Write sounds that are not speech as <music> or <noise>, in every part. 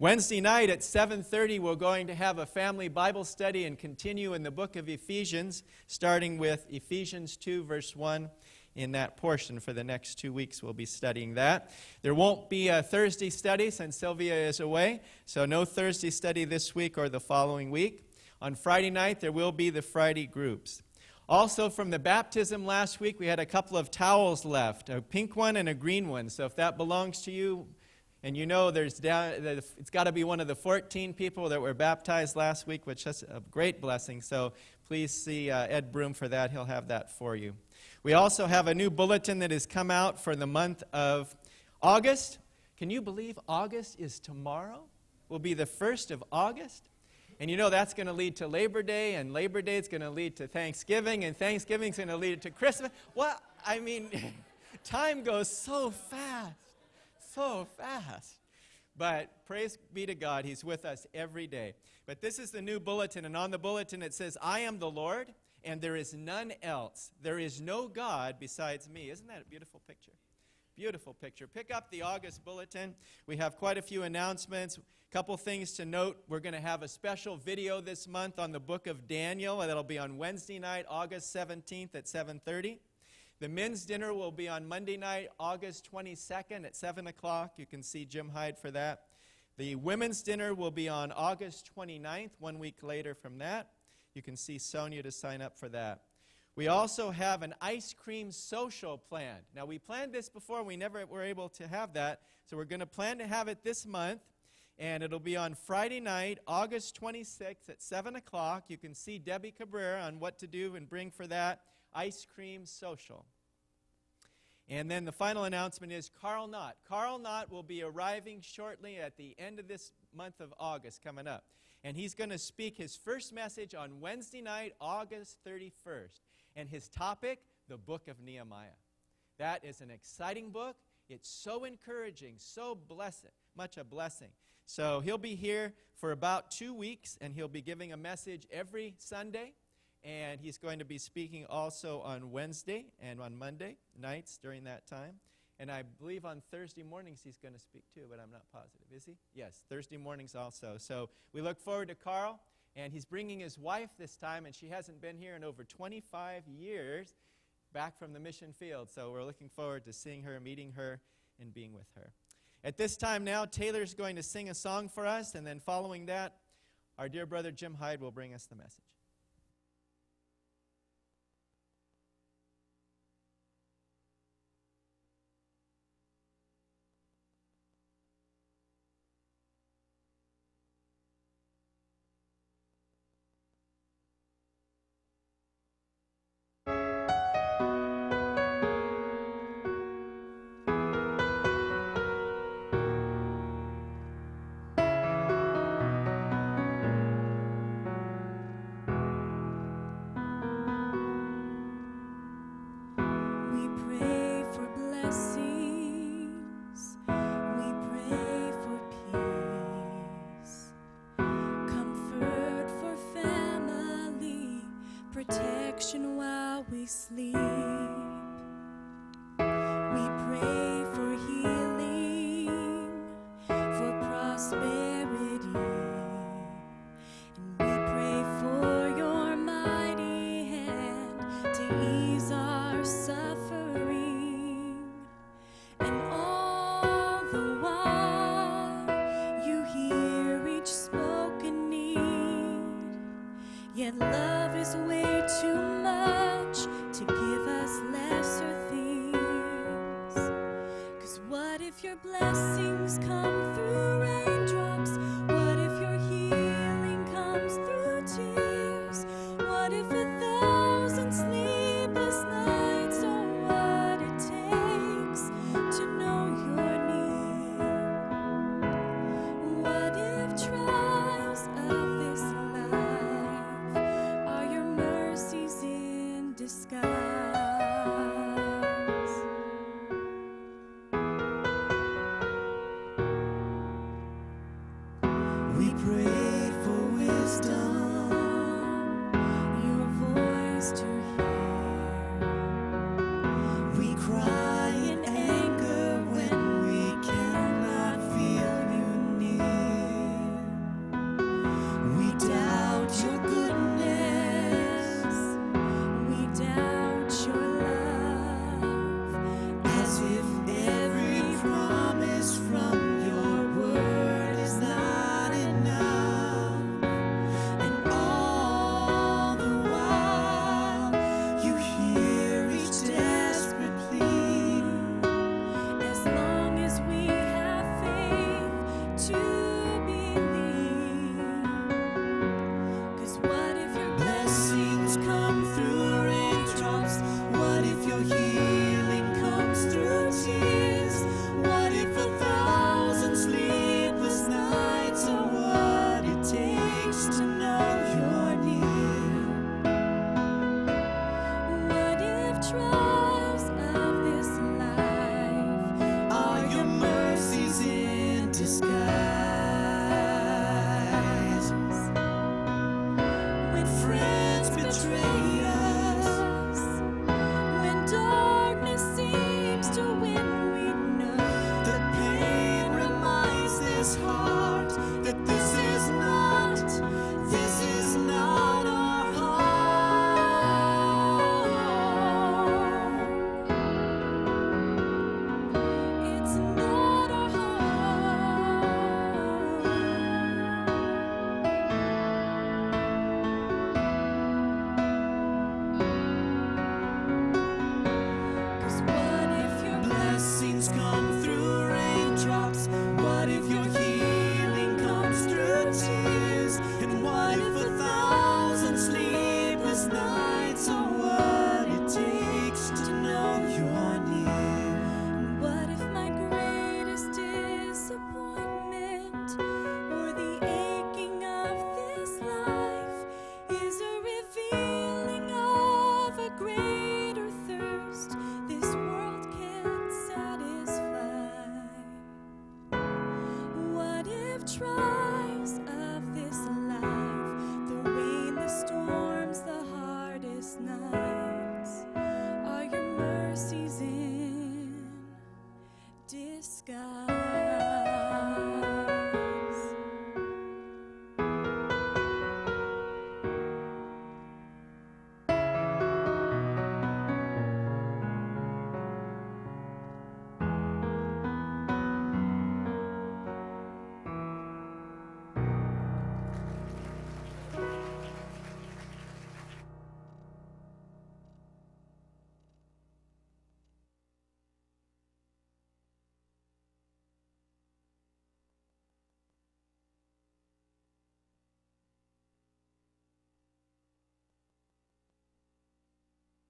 Wednesday night at 7:30 we're going to have a family Bible study and continue in the book of Ephesians starting with Ephesians 2 verse 1 in that portion for the next 2 weeks we'll be studying that. There won't be a Thursday study since Sylvia is away, so no Thursday study this week or the following week. On Friday night there will be the Friday groups. Also, from the baptism last week, we had a couple of towels left a pink one and a green one. So, if that belongs to you, and you know there's down, it's got to be one of the 14 people that were baptized last week, which is a great blessing. So please see uh, Ed Broom for that. He'll have that for you. We also have a new bulletin that has come out for the month of August. Can you believe August is tomorrow? Will be the 1st of August. And you know that's going to lead to Labor Day, and Labor Day is going to lead to Thanksgiving, and Thanksgiving is going to lead to Christmas. Well, I mean, <laughs> time goes so fast so fast. But praise be to God, He's with us every day. But this is the new bulletin, and on the bulletin it says, I am the Lord, and there is none else. There is no God besides me. Isn't that a beautiful picture? Beautiful picture. Pick up the August bulletin. We have quite a few announcements. A couple things to note. We're going to have a special video this month on the book of Daniel. That'll be on Wednesday night, August 17th at 7:30. The men's dinner will be on Monday night, August 22nd at 7 o'clock. You can see Jim Hyde for that. The women's dinner will be on August 29th, one week later from that. You can see Sonia to sign up for that. We also have an ice cream social planned. Now, we planned this before, we never were able to have that. So, we're going to plan to have it this month, and it'll be on Friday night, August 26th at 7 o'clock. You can see Debbie Cabrera on what to do and bring for that ice cream social. And then the final announcement is Carl Knott. Carl Knott will be arriving shortly at the end of this month of August coming up. And he's going to speak his first message on Wednesday night, August 31st. And his topic, the book of Nehemiah. That is an exciting book. It's so encouraging, so blessed, much a blessing. So he'll be here for about two weeks, and he'll be giving a message every Sunday and he's going to be speaking also on Wednesday and on Monday nights during that time. And I believe on Thursday mornings he's going to speak too, but I'm not positive. Is he? Yes, Thursday mornings also. So we look forward to Carl, and he's bringing his wife this time, and she hasn't been here in over 25 years back from the mission field. So we're looking forward to seeing her, meeting her, and being with her. At this time now, Taylor's going to sing a song for us, and then following that, our dear brother Jim Hyde will bring us the message. Yet love control.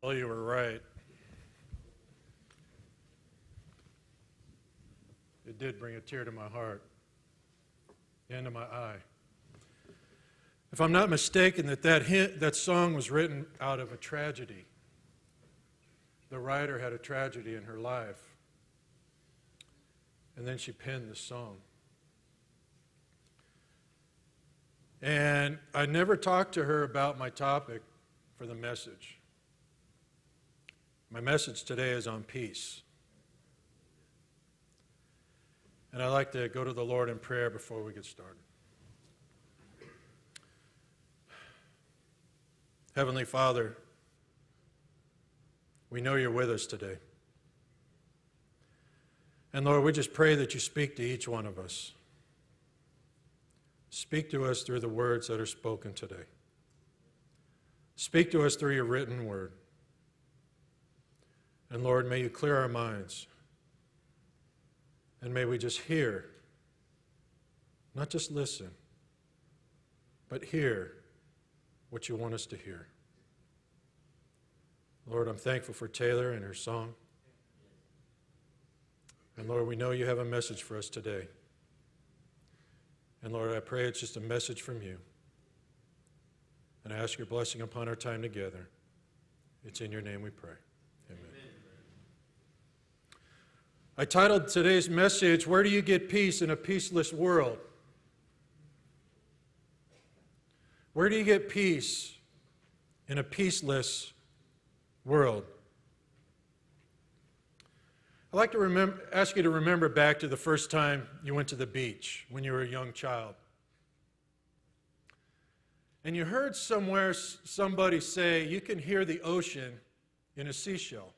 Well, you were right. It did bring a tear to my heart and to my eye. If I'm not mistaken, that that, hint, that song was written out of a tragedy. The writer had a tragedy in her life, and then she penned this song. And I never talked to her about my topic for the message. My message today is on peace. And I'd like to go to the Lord in prayer before we get started. Heavenly Father, we know you're with us today. And Lord, we just pray that you speak to each one of us. Speak to us through the words that are spoken today. Speak to us through your written word. And Lord, may you clear our minds. And may we just hear, not just listen, but hear what you want us to hear. Lord, I'm thankful for Taylor and her song. And Lord, we know you have a message for us today. And Lord, I pray it's just a message from you. And I ask your blessing upon our time together. It's in your name we pray. Amen. I titled today's message, Where Do You Get Peace in a Peaceless World? Where do you get peace in a peaceless world? I'd like to remember, ask you to remember back to the first time you went to the beach when you were a young child. And you heard somewhere somebody say, You can hear the ocean in a seashell.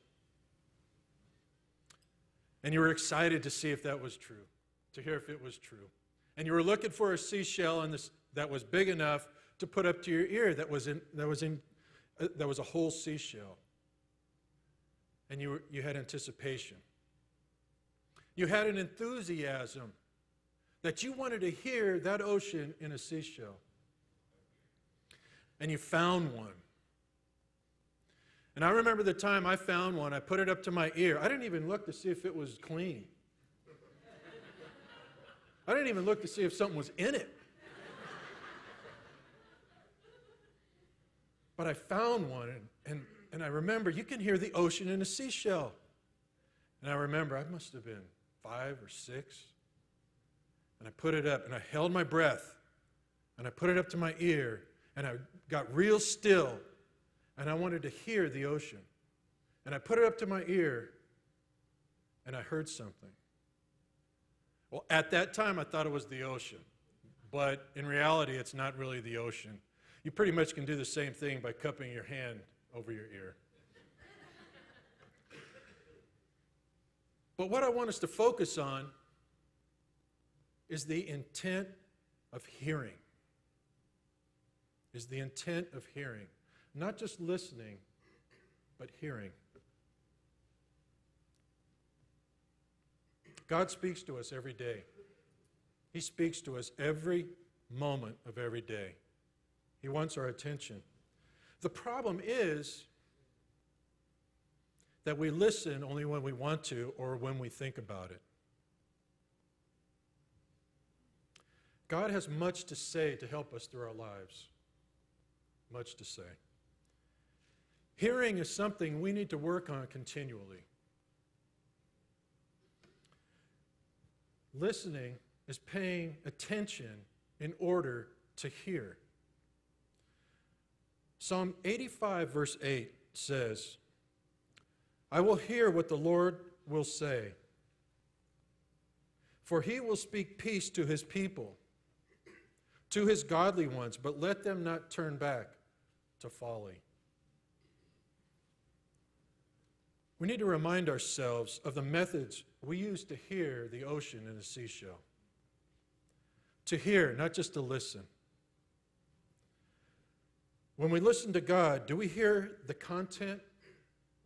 And you were excited to see if that was true, to hear if it was true. And you were looking for a seashell in this, that was big enough to put up to your ear that was, in, that was, in, uh, that was a whole seashell. And you, were, you had anticipation. You had an enthusiasm that you wanted to hear that ocean in a seashell. And you found one. And I remember the time I found one, I put it up to my ear. I didn't even look to see if it was clean. I didn't even look to see if something was in it. But I found one, and, and, and I remember you can hear the ocean in a seashell. And I remember I must have been five or six. And I put it up, and I held my breath, and I put it up to my ear, and I got real still, and I wanted to hear the ocean. And I put it up to my ear, and I heard something. Well, at that time, I thought it was the ocean. But in reality, it's not really the ocean. You pretty much can do the same thing by cupping your hand over your ear. but what I want us to focus on is the intent of hearing. Is the intent of hearing. Not just listening, but hearing. God speaks to us every day. He speaks to us every moment of every day. He wants our attention. The problem is that we listen only when we want to or when we think about it. God has much to say to help us through our lives. Much to say. Hearing is something we need to work on continually. Listening is paying attention in order to hear. Psalm 85, verse 8 says, I will hear what the Lord will say, for he will speak peace to his people, to his godly ones, but let them not turn back to folly. We need to remind ourselves of the methods we use to hear the ocean and the seashell. To hear, not just to listen. When we listen to God, do we hear the content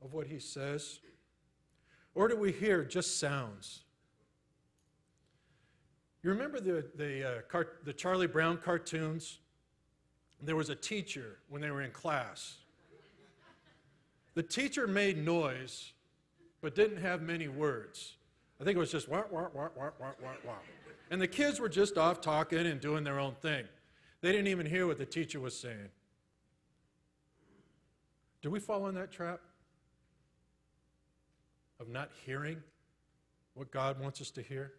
of what He says? Or do we hear just sounds? You remember the, the, uh, car- the Charlie Brown cartoons? There was a teacher when they were in class the teacher made noise, but didn't have many words. I think it was just wah, wah, wah, wah, wah, wah, wah. And the kids were just off talking and doing their own thing. They didn't even hear what the teacher was saying. Do we fall in that trap of not hearing what God wants us to hear?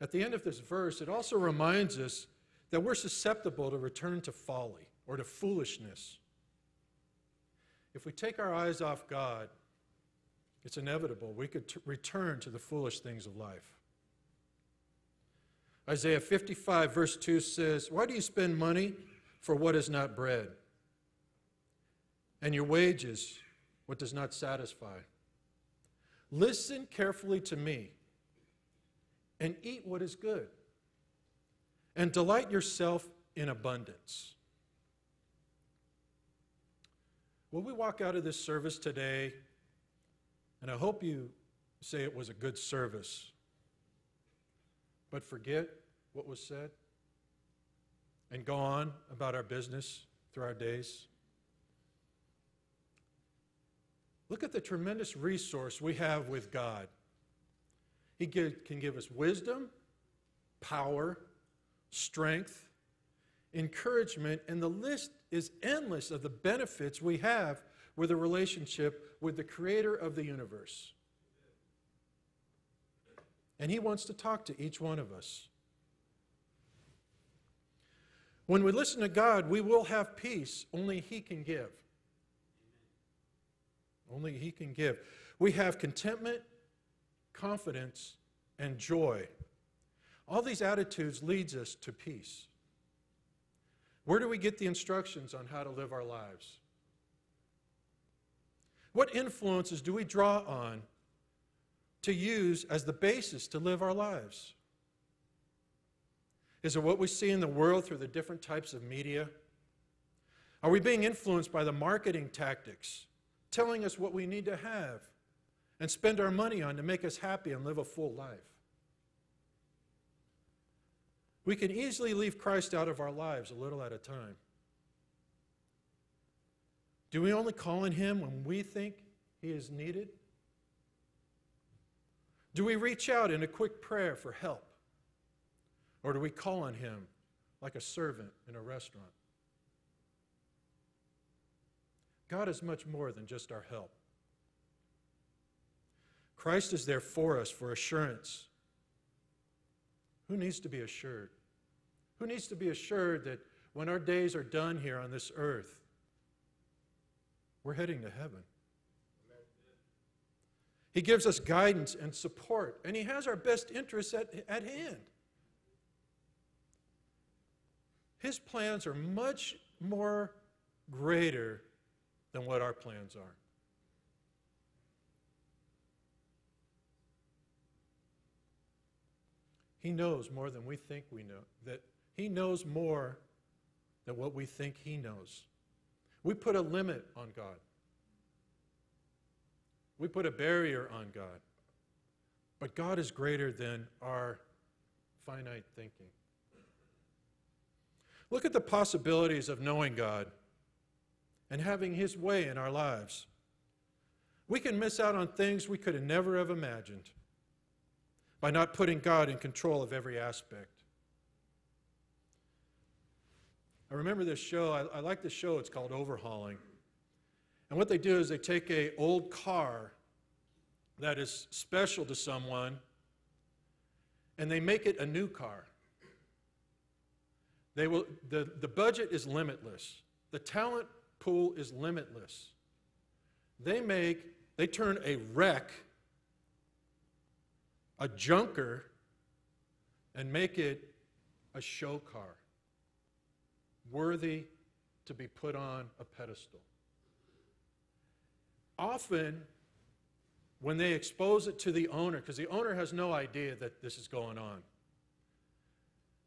At the end of this verse, it also reminds us that we're susceptible to return to folly or to foolishness. If we take our eyes off God, it's inevitable. We could t- return to the foolish things of life. Isaiah 55, verse 2 says, Why do you spend money for what is not bread? And your wages, what does not satisfy? Listen carefully to me and eat what is good, and delight yourself in abundance. Will we walk out of this service today, and I hope you say it was a good service, but forget what was said and go on about our business through our days? Look at the tremendous resource we have with God. He can give us wisdom, power, strength, encouragement, and the list is endless of the benefits we have with a relationship with the creator of the universe. And he wants to talk to each one of us. When we listen to God, we will have peace only He can give. Only He can give. We have contentment, confidence, and joy. All these attitudes leads us to peace. Where do we get the instructions on how to live our lives? What influences do we draw on to use as the basis to live our lives? Is it what we see in the world through the different types of media? Are we being influenced by the marketing tactics telling us what we need to have and spend our money on to make us happy and live a full life? We can easily leave Christ out of our lives a little at a time. Do we only call on Him when we think He is needed? Do we reach out in a quick prayer for help? Or do we call on Him like a servant in a restaurant? God is much more than just our help. Christ is there for us for assurance who needs to be assured? Who needs to be assured that when our days are done here on this earth, we're heading to heaven? He gives us guidance and support, and He has our best interests at, at hand. His plans are much more greater than what our plans are. He knows more than we think we know. That He knows more than what we think He knows. We put a limit on God. We put a barrier on God. But God is greater than our finite thinking. Look at the possibilities of knowing God and having His way in our lives. We can miss out on things we could have never have imagined by not putting God in control of every aspect. I remember this show, I, I like this show, it's called Overhauling. And what they do is they take a old car that is special to someone and they make it a new car. They will, the, the budget is limitless. The talent pool is limitless. They make, they turn a wreck a junker and make it a show car, worthy to be put on a pedestal. Often, when they expose it to the owner, because the owner has no idea that this is going on,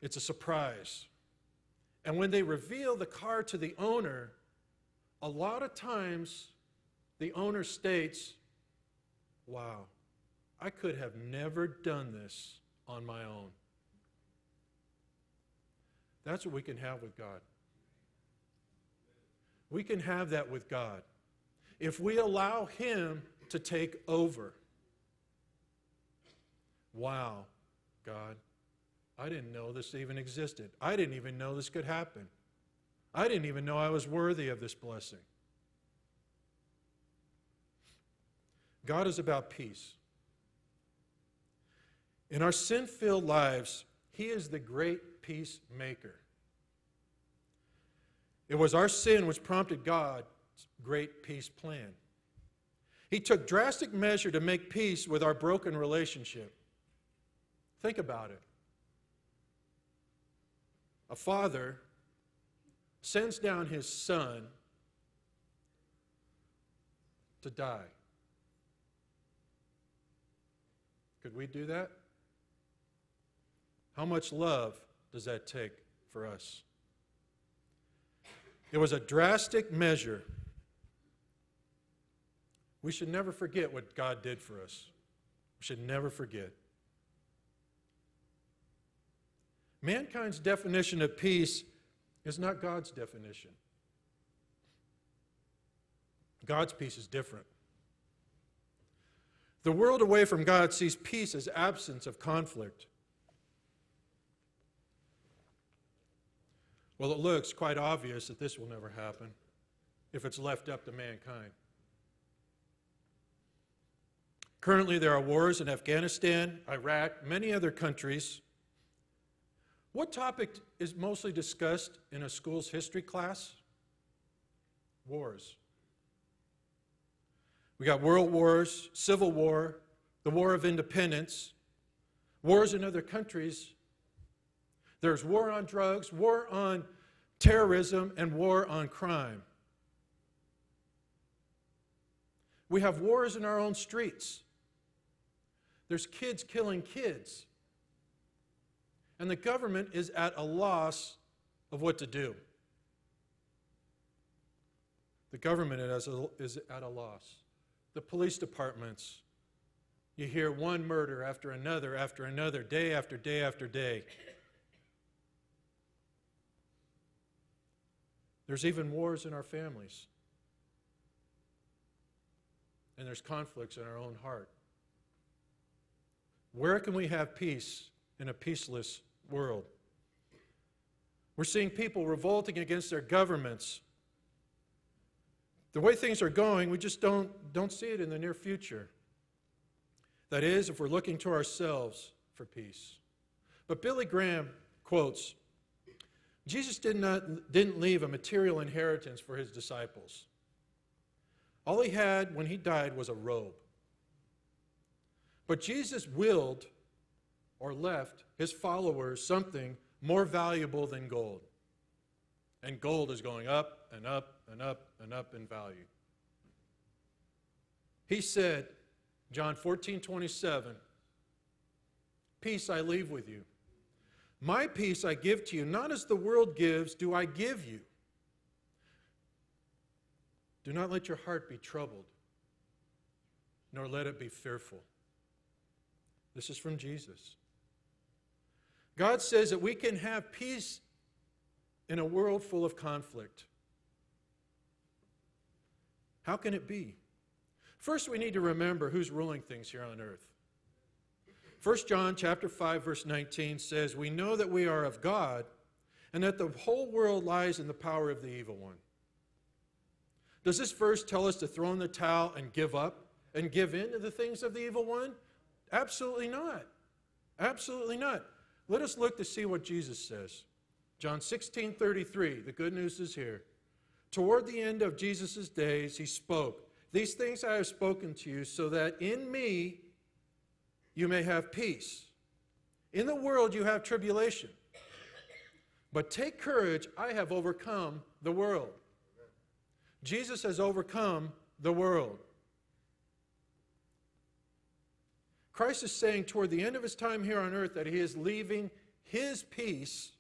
it's a surprise. And when they reveal the car to the owner, a lot of times the owner states, Wow, I could have never done this on my own. That's what we can have with God. We can have that with God if we allow Him to take over. Wow, God, I didn't know this even existed. I didn't even know this could happen. I didn't even know I was worthy of this blessing. God is about peace. In our sin filled lives, He is the great peacemaker. It was our sin which prompted God's great peace plan. He took drastic measure to make peace with our broken relationship. Think about it. A father sends down his son to die. Could we do that? How much love does that take for us? It was a drastic measure. We should never forget what God did for us. We should never forget. Mankind's definition of peace is not God's definition. God's peace is different. The world away from God sees peace as absence of conflict. Well, it looks quite obvious that this will never happen if it's left up to mankind. Currently, there are wars in Afghanistan, Iraq, many other countries. What topic is mostly discussed in a school's history class? Wars. We got world wars, civil war, the war of independence, wars in other countries there's war on drugs, war on terrorism, and war on crime. We have wars in our own streets. There's kids killing kids. And the government is at a loss of what to do. The government is at a loss. The police departments, you hear one murder after another after another, day after day after day. There's even wars in our families. And there's conflicts in our own heart. Where can we have peace in a peaceless world? We're seeing people revolting against their governments. The way things are going, we just don't, don't see it in the near future. That is, if we're looking to ourselves for peace. But Billy Graham quotes Jesus did not, didn't leave a material inheritance for his disciples. All he had when he died was a robe. But Jesus willed or left his followers something more valuable than gold. And gold is going up and up and up and up in value. He said, John 14, 27, Peace I leave with you. My peace I give to you, not as the world gives, do I give you. Do not let your heart be troubled, nor let it be fearful. This is from Jesus. God says that we can have peace in a world full of conflict. How can it be? First, we need to remember who's ruling things here on earth. 1 John chapter 5 verse 19 says, "We know that we are of God, and that the whole world lies in the power of the evil one." Does this verse tell us to throw in the towel and give up and give in to the things of the evil one? Absolutely not. Absolutely not. Let us look to see what Jesus says. John 16 33, the good news is here. Toward the end of Jesus' days, he spoke, These things I have spoken to you, so that in me you may have peace. In the world you have tribulation. But take courage, I have overcome the world. Jesus has overcome the world. Christ is saying toward the end of his time here on earth that he is leaving his peace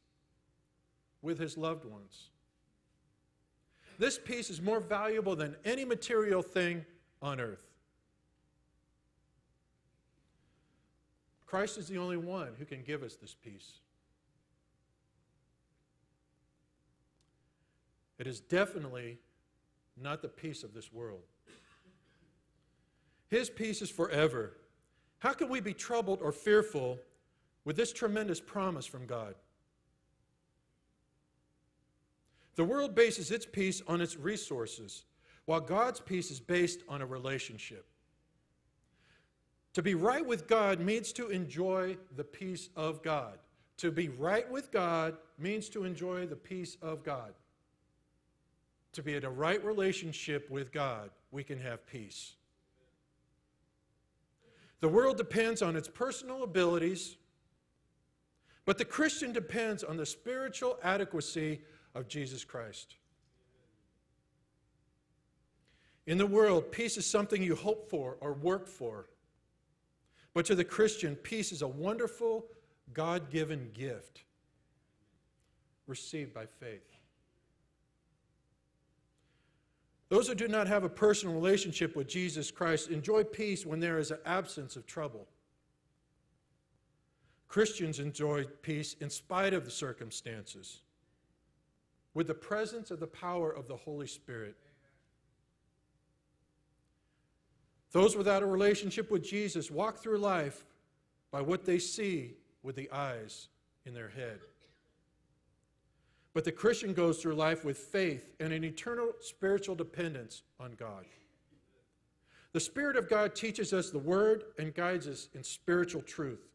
with his loved ones. This peace is more valuable than any material thing on earth. Christ is the only one who can give us this peace. It is definitely not the peace of this world. His peace is forever. How can we be troubled or fearful with this tremendous promise from God? The world bases its peace on its resources, while God's peace is based on a relationship. To be right with God means to enjoy the peace of God. To be right with God means to enjoy the peace of God to be in a right relationship with God, we can have peace. The world depends on its personal abilities, but the Christian depends on the spiritual adequacy of Jesus Christ. In the world, peace is something you hope for or work for. But to the Christian, peace is a wonderful, God given gift received by faith. Those who do not have a personal relationship with Jesus Christ enjoy peace when there is an absence of trouble. Christians enjoy peace in spite of the circumstances, with the presence of the power of the Holy Spirit. Those without a relationship with Jesus walk through life by what they see with the eyes in their head. But the Christian goes through life with faith and an eternal spiritual dependence on God. The Spirit of God teaches us the Word and guides us in spiritual truth.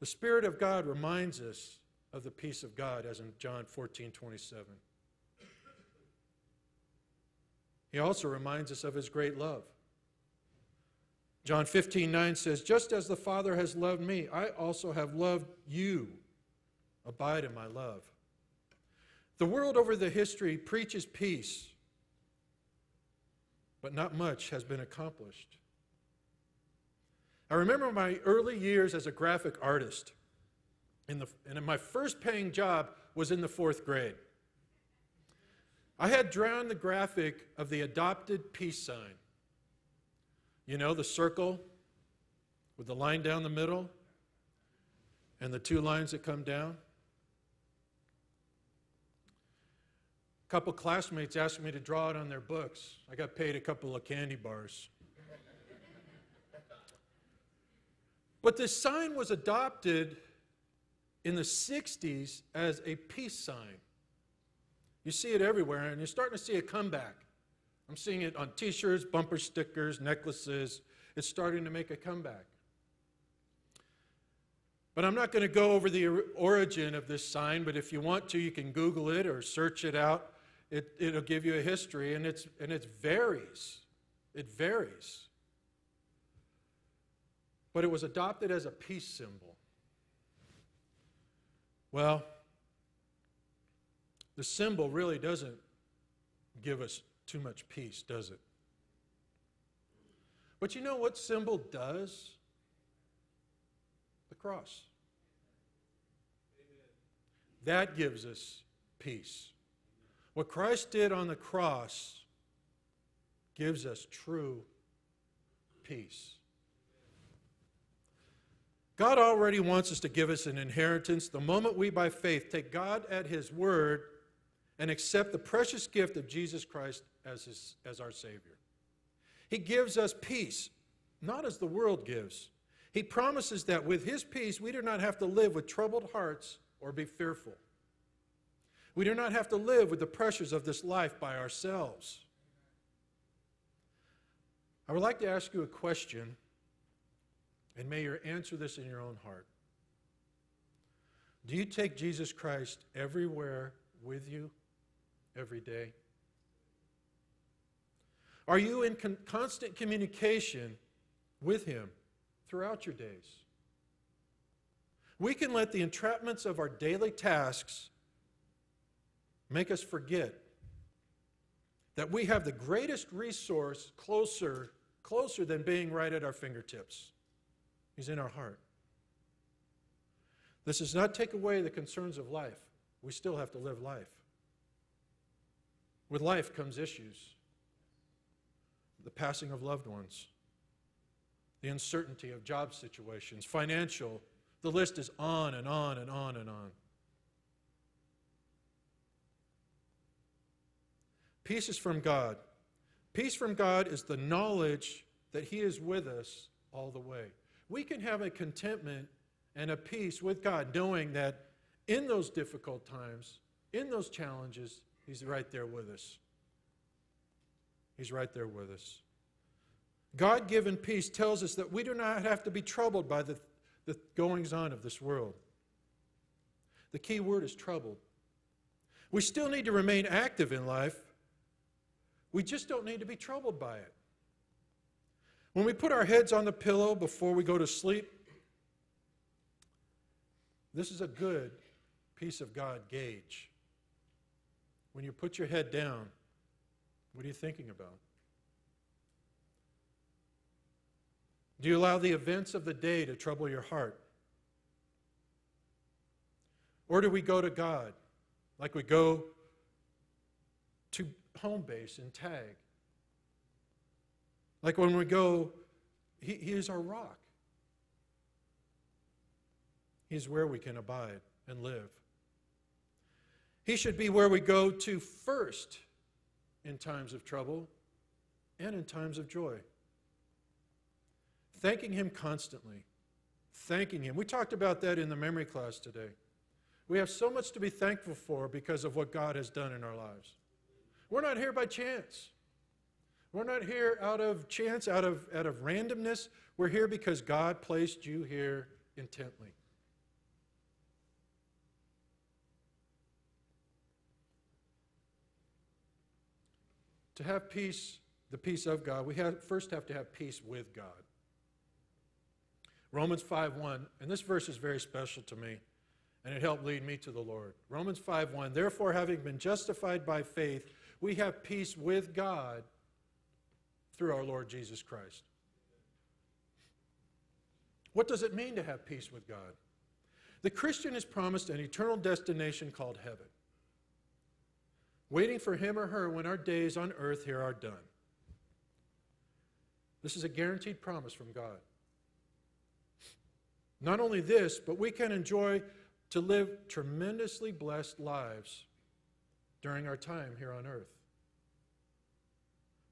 The Spirit of God reminds us of the peace of God, as in John 14 27. He also reminds us of His great love. John 15 9 says, Just as the Father has loved me, I also have loved you. Abide in my love. The world over the history preaches peace, but not much has been accomplished. I remember my early years as a graphic artist. In the, and my first paying job was in the fourth grade. I had drawn the graphic of the adopted peace sign. You know, the circle with the line down the middle and the two lines that come down. A couple classmates asked me to draw it on their books. I got paid a couple of candy bars. But this sign was adopted in the 60s as a peace sign. You see it everywhere, and you're starting to see a comeback. I'm seeing it on t shirts, bumper stickers, necklaces. It's starting to make a comeback. But I'm not going to go over the origin of this sign, but if you want to, you can Google it or search it out it, it'll give you a history, and, it's, and it varies. It varies. but it was adopted as a peace symbol. Well, the symbol really doesn't give us too much peace, does it? But you know what symbol does? The cross. That gives us peace. What Christ did on the cross gives us true peace. God already wants us to give us an inheritance the moment we, by faith, take God at His word and accept the precious gift of Jesus Christ as, his, as our Savior. He gives us peace, not as the world gives. He promises that with His peace, we do not have to live with troubled hearts or be fearful. We do not have to live with the pressures of this life by ourselves. I would like to ask you a question, and may you answer this in your own heart. Do you take Jesus Christ everywhere with you every day? Are you in con- constant communication with Him throughout your days? We can let the entrapments of our daily tasks make us forget that we have the greatest resource closer, closer than being right at our fingertips. He's in our heart. This does not take away the concerns of life. We still have to live life. With life comes issues the passing of loved ones, the uncertainty of job situations, financial. The list is on and on and on and on. Peace is from God. Peace from God is the knowledge that He is with us all the way. We can have a contentment and a peace with God, knowing that in those difficult times, in those challenges, He's right there with us. He's right there with us. God given peace tells us that we do not have to be troubled by the, the goings on of this world. The key word is troubled. We still need to remain active in life, we just don't need to be troubled by it. When we put our heads on the pillow before we go to sleep, this is a good peace of God gauge. When you put your head down, what are you thinking about? Do you allow the events of the day to trouble your heart? Or do we go to God like we go to home base and tag. Like when we go, he, he is our rock. He's where we can abide and live. He should be where we go to first in times of trouble and in times of joy. Thanking Him constantly. Thanking Him. We talked about that in the memory class today. We have so much to be thankful for because of what God has done in our lives. We're not here by chance. We're not here out of chance, out of, out of randomness. We're here because God placed you here intently. To have peace, the peace of God, we have, first have to have peace with God. Romans 5:1, and this verse is very special to me, and it helped lead me to the Lord. Romans 5:1, therefore having been justified by faith, we have peace with God through our Lord Jesus Christ. What does it mean to have peace with God? The Christian is promised an eternal destination called heaven, waiting for him or her when our days on earth here are done. This is a guaranteed promise from God. Not only this, but we can enjoy to live tremendously blessed lives during our time here on earth.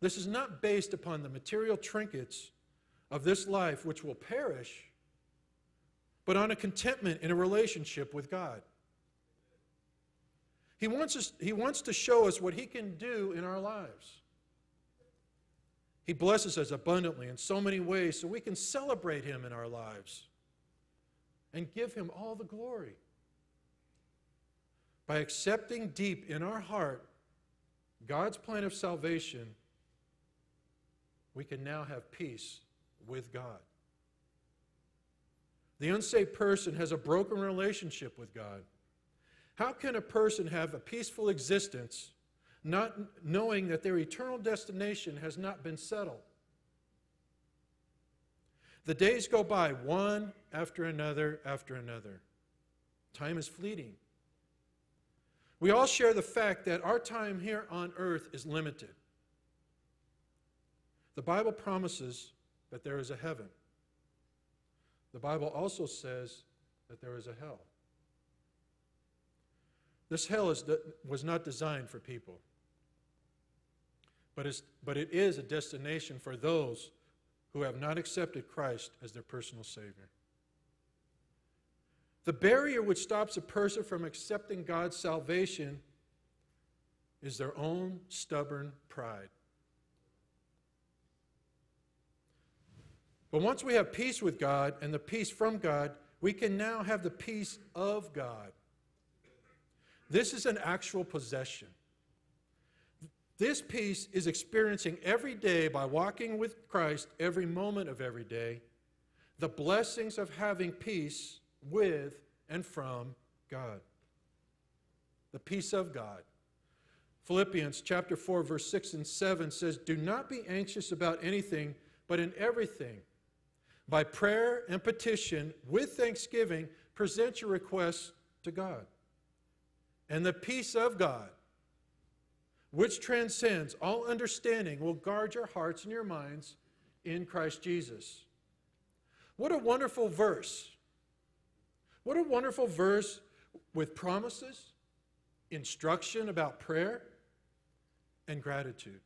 This is not based upon the material trinkets of this life, which will perish, but on a contentment in a relationship with God. He wants, us, he wants to show us what He can do in our lives. He blesses us abundantly in so many ways so we can celebrate Him in our lives and give Him all the glory by accepting deep in our heart God's plan of salvation, we can now have peace with God. The unsaved person has a broken relationship with God. How can a person have a peaceful existence not knowing that their eternal destination has not been settled? The days go by one after another after another. Time is fleeting. We all share the fact that our time here on earth is limited. The Bible promises that there is a heaven. The Bible also says that there is a hell. This hell is, was not designed for people, but, but it is a destination for those who have not accepted Christ as their personal Savior. The barrier which stops a person from accepting God's salvation is their own stubborn pride. But once we have peace with God and the peace from God, we can now have the peace of God. This is an actual possession. This peace is experiencing every day by walking with Christ every moment of every day the blessings of having peace with and from God. The peace of God. Philippians chapter 4 verse 6 and 7 says, "Do not be anxious about anything, but in everything by prayer and petition with thanksgiving present your requests to God. And the peace of God, which transcends all understanding, will guard your hearts and your minds in Christ Jesus." What a wonderful verse. What a wonderful verse with promises, instruction about prayer, and gratitude.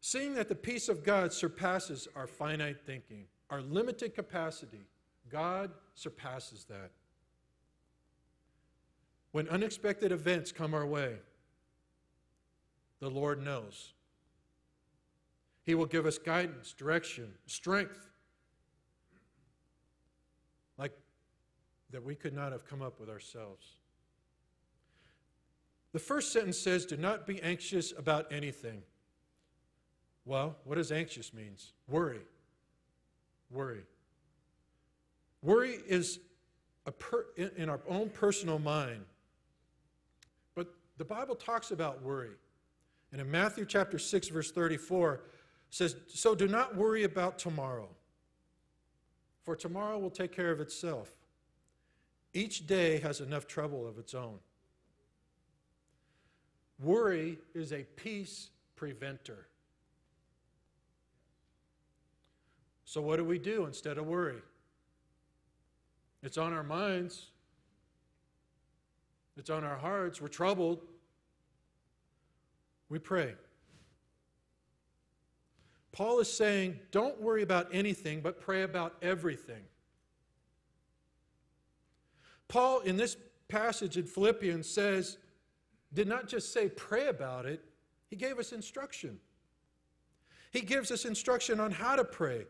Seeing that the peace of God surpasses our finite thinking, our limited capacity, God surpasses that. When unexpected events come our way, the Lord knows. He will give us guidance, direction, strength, like that we could not have come up with ourselves. The first sentence says, Do not be anxious about anything. Well, what does anxious means? Worry. Worry. Worry is per, in our own personal mind. The Bible talks about worry. And in Matthew chapter 6, verse 34, says, So do not worry about tomorrow, for tomorrow will take care of itself. Each day has enough trouble of its own. Worry is a peace preventer. So, what do we do instead of worry? It's on our minds, it's on our hearts. We're troubled. We pray. Paul is saying, don't worry about anything, but pray about everything. Paul, in this passage in Philippians, says, did not just say pray about it, he gave us instruction. He gives us instruction on how to pray.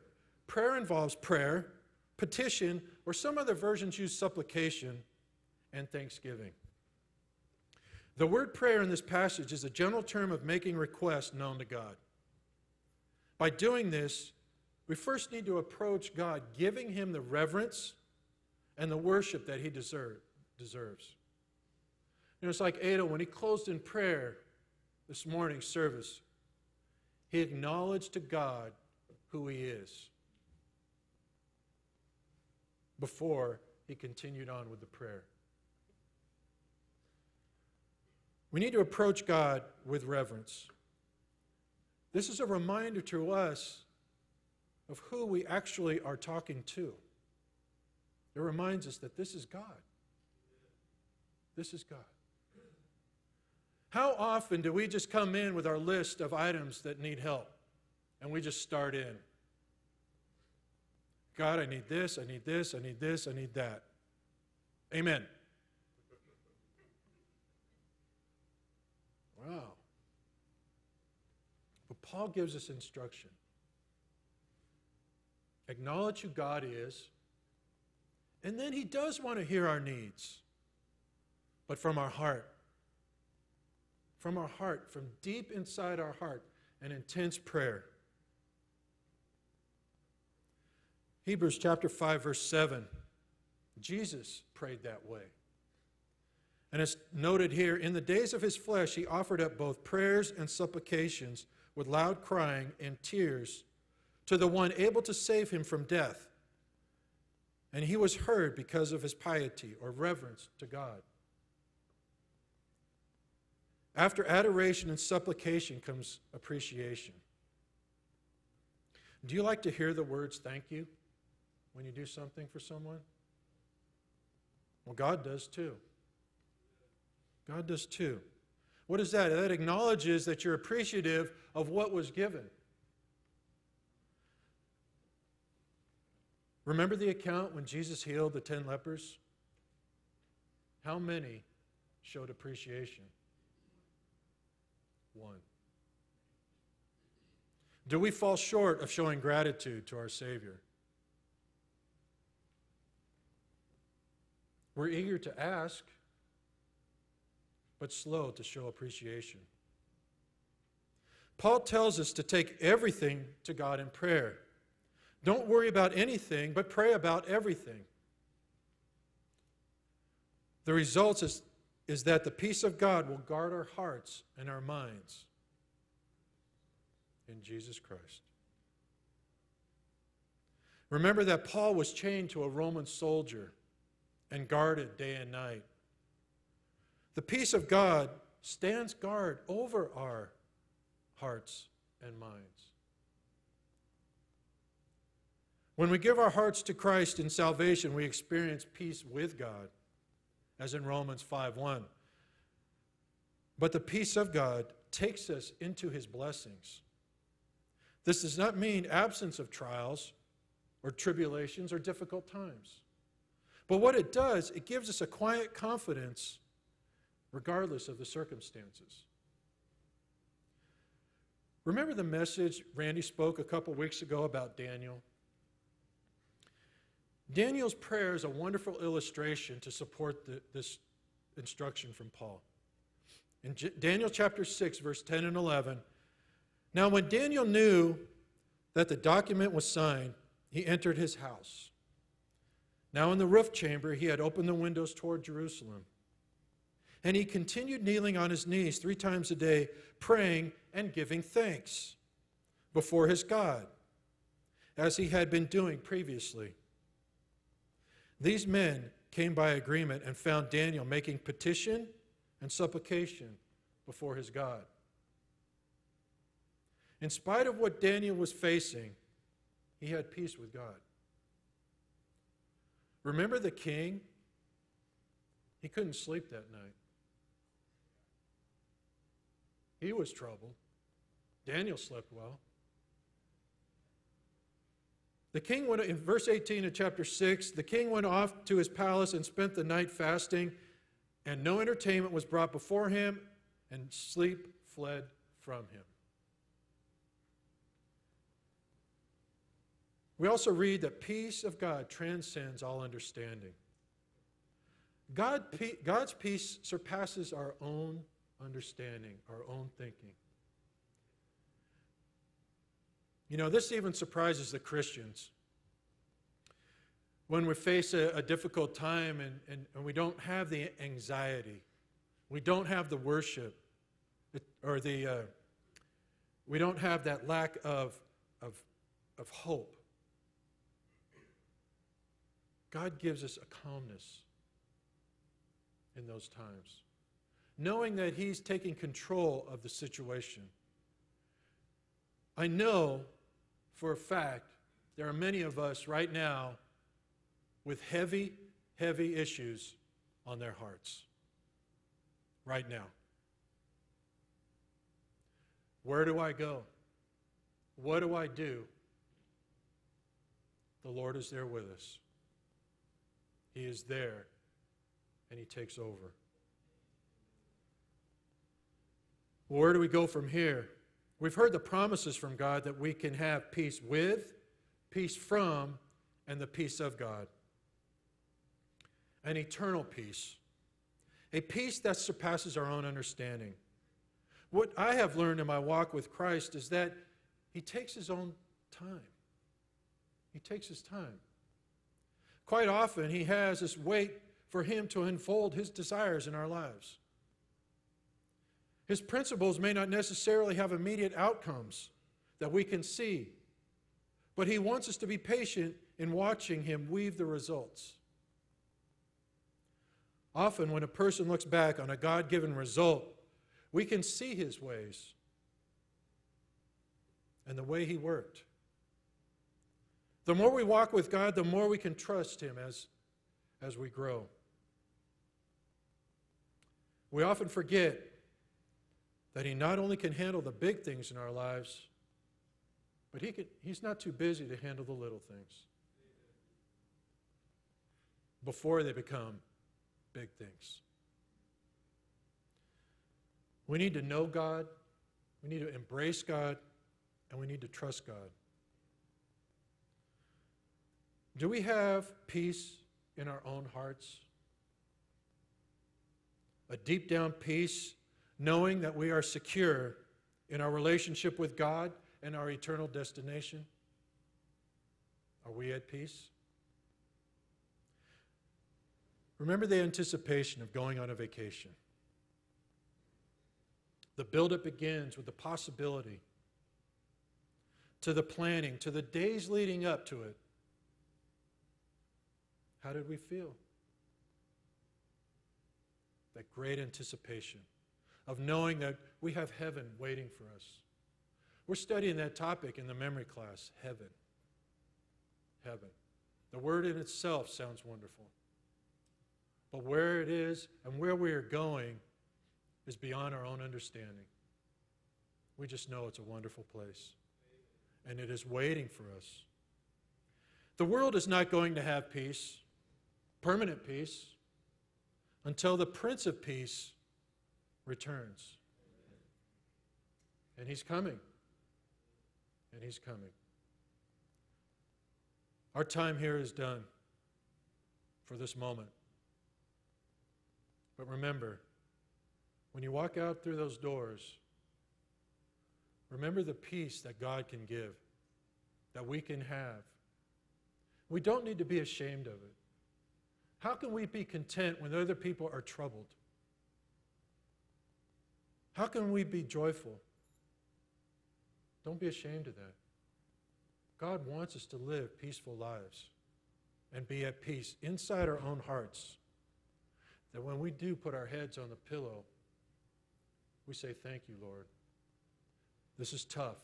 Prayer involves prayer, petition, or some other versions use supplication and thanksgiving. The word prayer in this passage is a general term of making requests known to God. By doing this, we first need to approach God, giving Him the reverence and the worship that he deserve, deserves. You know, it's like Ada, when he closed in prayer this morning's service, he acknowledged to God who he is before he continued on with the prayer. We need to approach God with reverence. This is a reminder to us of who we actually are talking to. It reminds us that this is God. This is God. How often do we just come in with our list of items that need help and we just start in? God, I need this, I need this, I need this, I need that. Amen. Wow. But Paul gives us instruction. Acknowledge who God is and then He does want to hear our needs, but from our heart. From our heart, from deep inside our heart, an intense prayer. Hebrews chapter 5, verse 7. Jesus prayed that way. And it's noted here in the days of his flesh, he offered up both prayers and supplications with loud crying and tears to the one able to save him from death. And he was heard because of his piety or reverence to God. After adoration and supplication comes appreciation. Do you like to hear the words thank you when you do something for someone? Well, God does too. God does too. What is that? That acknowledges that you're appreciative of what was given. Remember the account when Jesus healed the ten lepers? How many showed appreciation? One. Do we fall short of showing gratitude to our Savior? We're eager to ask, but slow to show appreciation. Paul tells us to take everything to God in prayer. Don't worry about anything, but pray about everything. The result is, is that the peace of God will guard our hearts and our minds in Jesus Christ. Remember that Paul was chained to a Roman soldier and guarded day and night. The peace of God stands guard over our hearts and minds. When we give our hearts to Christ in salvation, we experience peace with God, as in Romans 5:1. But the peace of God takes us into his blessings. This does not mean absence of trials or tribulations or difficult times. But what it does, it gives us a quiet confidence regardless of the circumstances. Remember the message Randy spoke a couple weeks ago about Daniel? Daniel's prayer is a wonderful illustration to support the, this instruction from Paul. In J- Daniel chapter 6, verse 10 and 11, now when Daniel knew that the document was signed, he entered his house. Now in the roof chamber, he had opened the windows toward Jerusalem. And he continued kneeling on his knees three times a day, praying and giving thanks before his God, as he had been doing previously. These men came by agreement and found Daniel making petition and supplication before his God. In spite of what Daniel was facing, he had peace with God. Remember the king? He couldn't sleep that night. He was troubled. Daniel slept well. The king went, in verse 18 of chapter 6, the king went off to his palace and spent the night fasting, and no entertainment was brought before him, and sleep fled from him. We also read that peace of God transcends all understanding. God, God's peace surpasses our own understanding, our own thinking. You know, this even surprises the Christians. When we face a, a difficult time and, and, and, we don't have the anxiety, we don't have the worship, or the, uh, we don't have that lack of, of, of hope. God gives us a calmness in those times, knowing that He's taking control of the situation. I know for a fact there are many of us right now with heavy, heavy issues on their hearts. Right now. Where do I go? What do I do? The Lord is there with us. He is there and He takes over. Where do we go from here? We've heard the promises from God that we can have peace with, peace from, and the peace of God. An eternal peace. A peace that surpasses our own understanding. What I have learned in my walk with Christ is that He takes His own time. He takes his time. Quite often, He has us wait for Him to unfold His desires in our lives. His principles may not necessarily have immediate outcomes that we can see, but He wants us to be patient in watching Him weave the results. Often, when a person looks back on a God given result, we can see His ways and the way He worked. The more we walk with God, the more we can trust Him as, as we grow. We often forget that He not only can handle the big things in our lives, but he can, He's not too busy to handle the little things before they become big things. We need to know God, we need to embrace God, and we need to trust God. Do we have peace in our own hearts? A deep down peace, knowing that we are secure in our relationship with God and our eternal destination? Are we at peace? Remember the anticipation of going on a vacation. The buildup begins with the possibility, to the planning, to the days leading up to it. How did we feel? That great anticipation of knowing that we have heaven waiting for us. We're studying that topic in the memory class heaven. Heaven. The word in itself sounds wonderful. But where it is and where we are going is beyond our own understanding. We just know it's a wonderful place. And it is waiting for us. The world is not going to have peace permanent peace until the Prince of Peace returns. And he's coming. And he's coming. Our time here is done for this moment. But remember, when you walk out through those doors, remember the peace that God can give, that we can have. We don't need to be ashamed of it. How can we be content when other people are troubled? How can we be joyful? Don't be ashamed of that. God wants us to live peaceful lives and be at peace inside our own hearts. That when we do put our heads on the pillow, we say, Thank you, Lord. This is tough,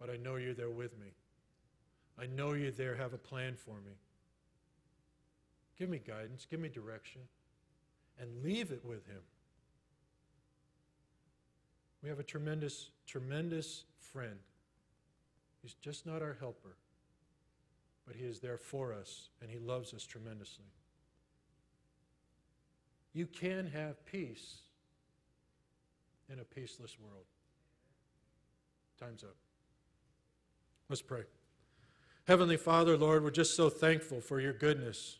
but I know you're there with me. I know you're there, have a plan for me. Give me guidance, give me direction, and leave it with Him. We have a tremendous, tremendous friend. He's just not our helper, but He is there for us, and He loves us tremendously. You can have peace in a peaceless world. Time's up. Let's pray. Heavenly Father, Lord, we're just so thankful for your goodness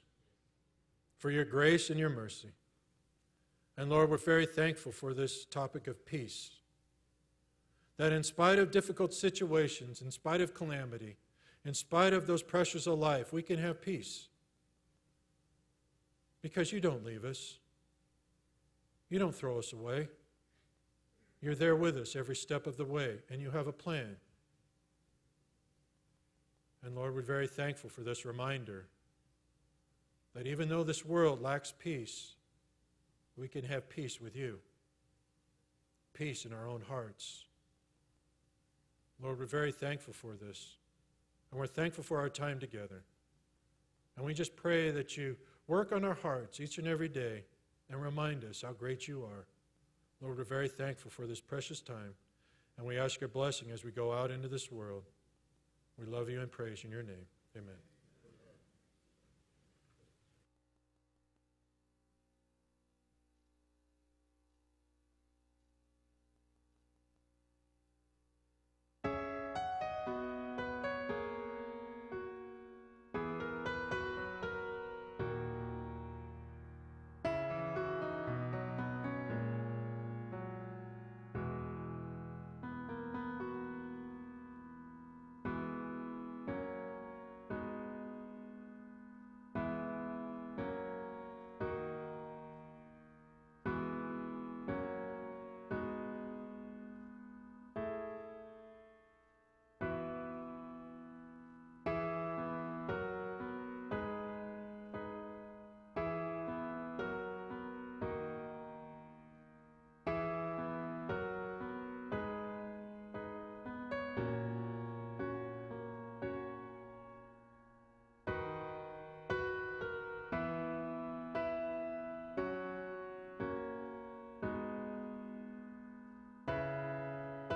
for your grace and your mercy. And Lord, we're very thankful for this topic of peace. That in spite of difficult situations, in spite of calamity, in spite of those pressures of life, we can have peace. Because you don't leave us, you don't throw us away. You're there with us every step of the way, and you have a plan. And Lord, we're very thankful for this reminder that even though this world lacks peace, we can have peace with you, peace in our own hearts. Lord, we're very thankful for this, and we're thankful for our time together. And we just pray that you work on our hearts each and every day and remind us how great you are. Lord, we're very thankful for this precious time, and we ask your blessing as we go out into this world. We love you and praise in your name. Amen.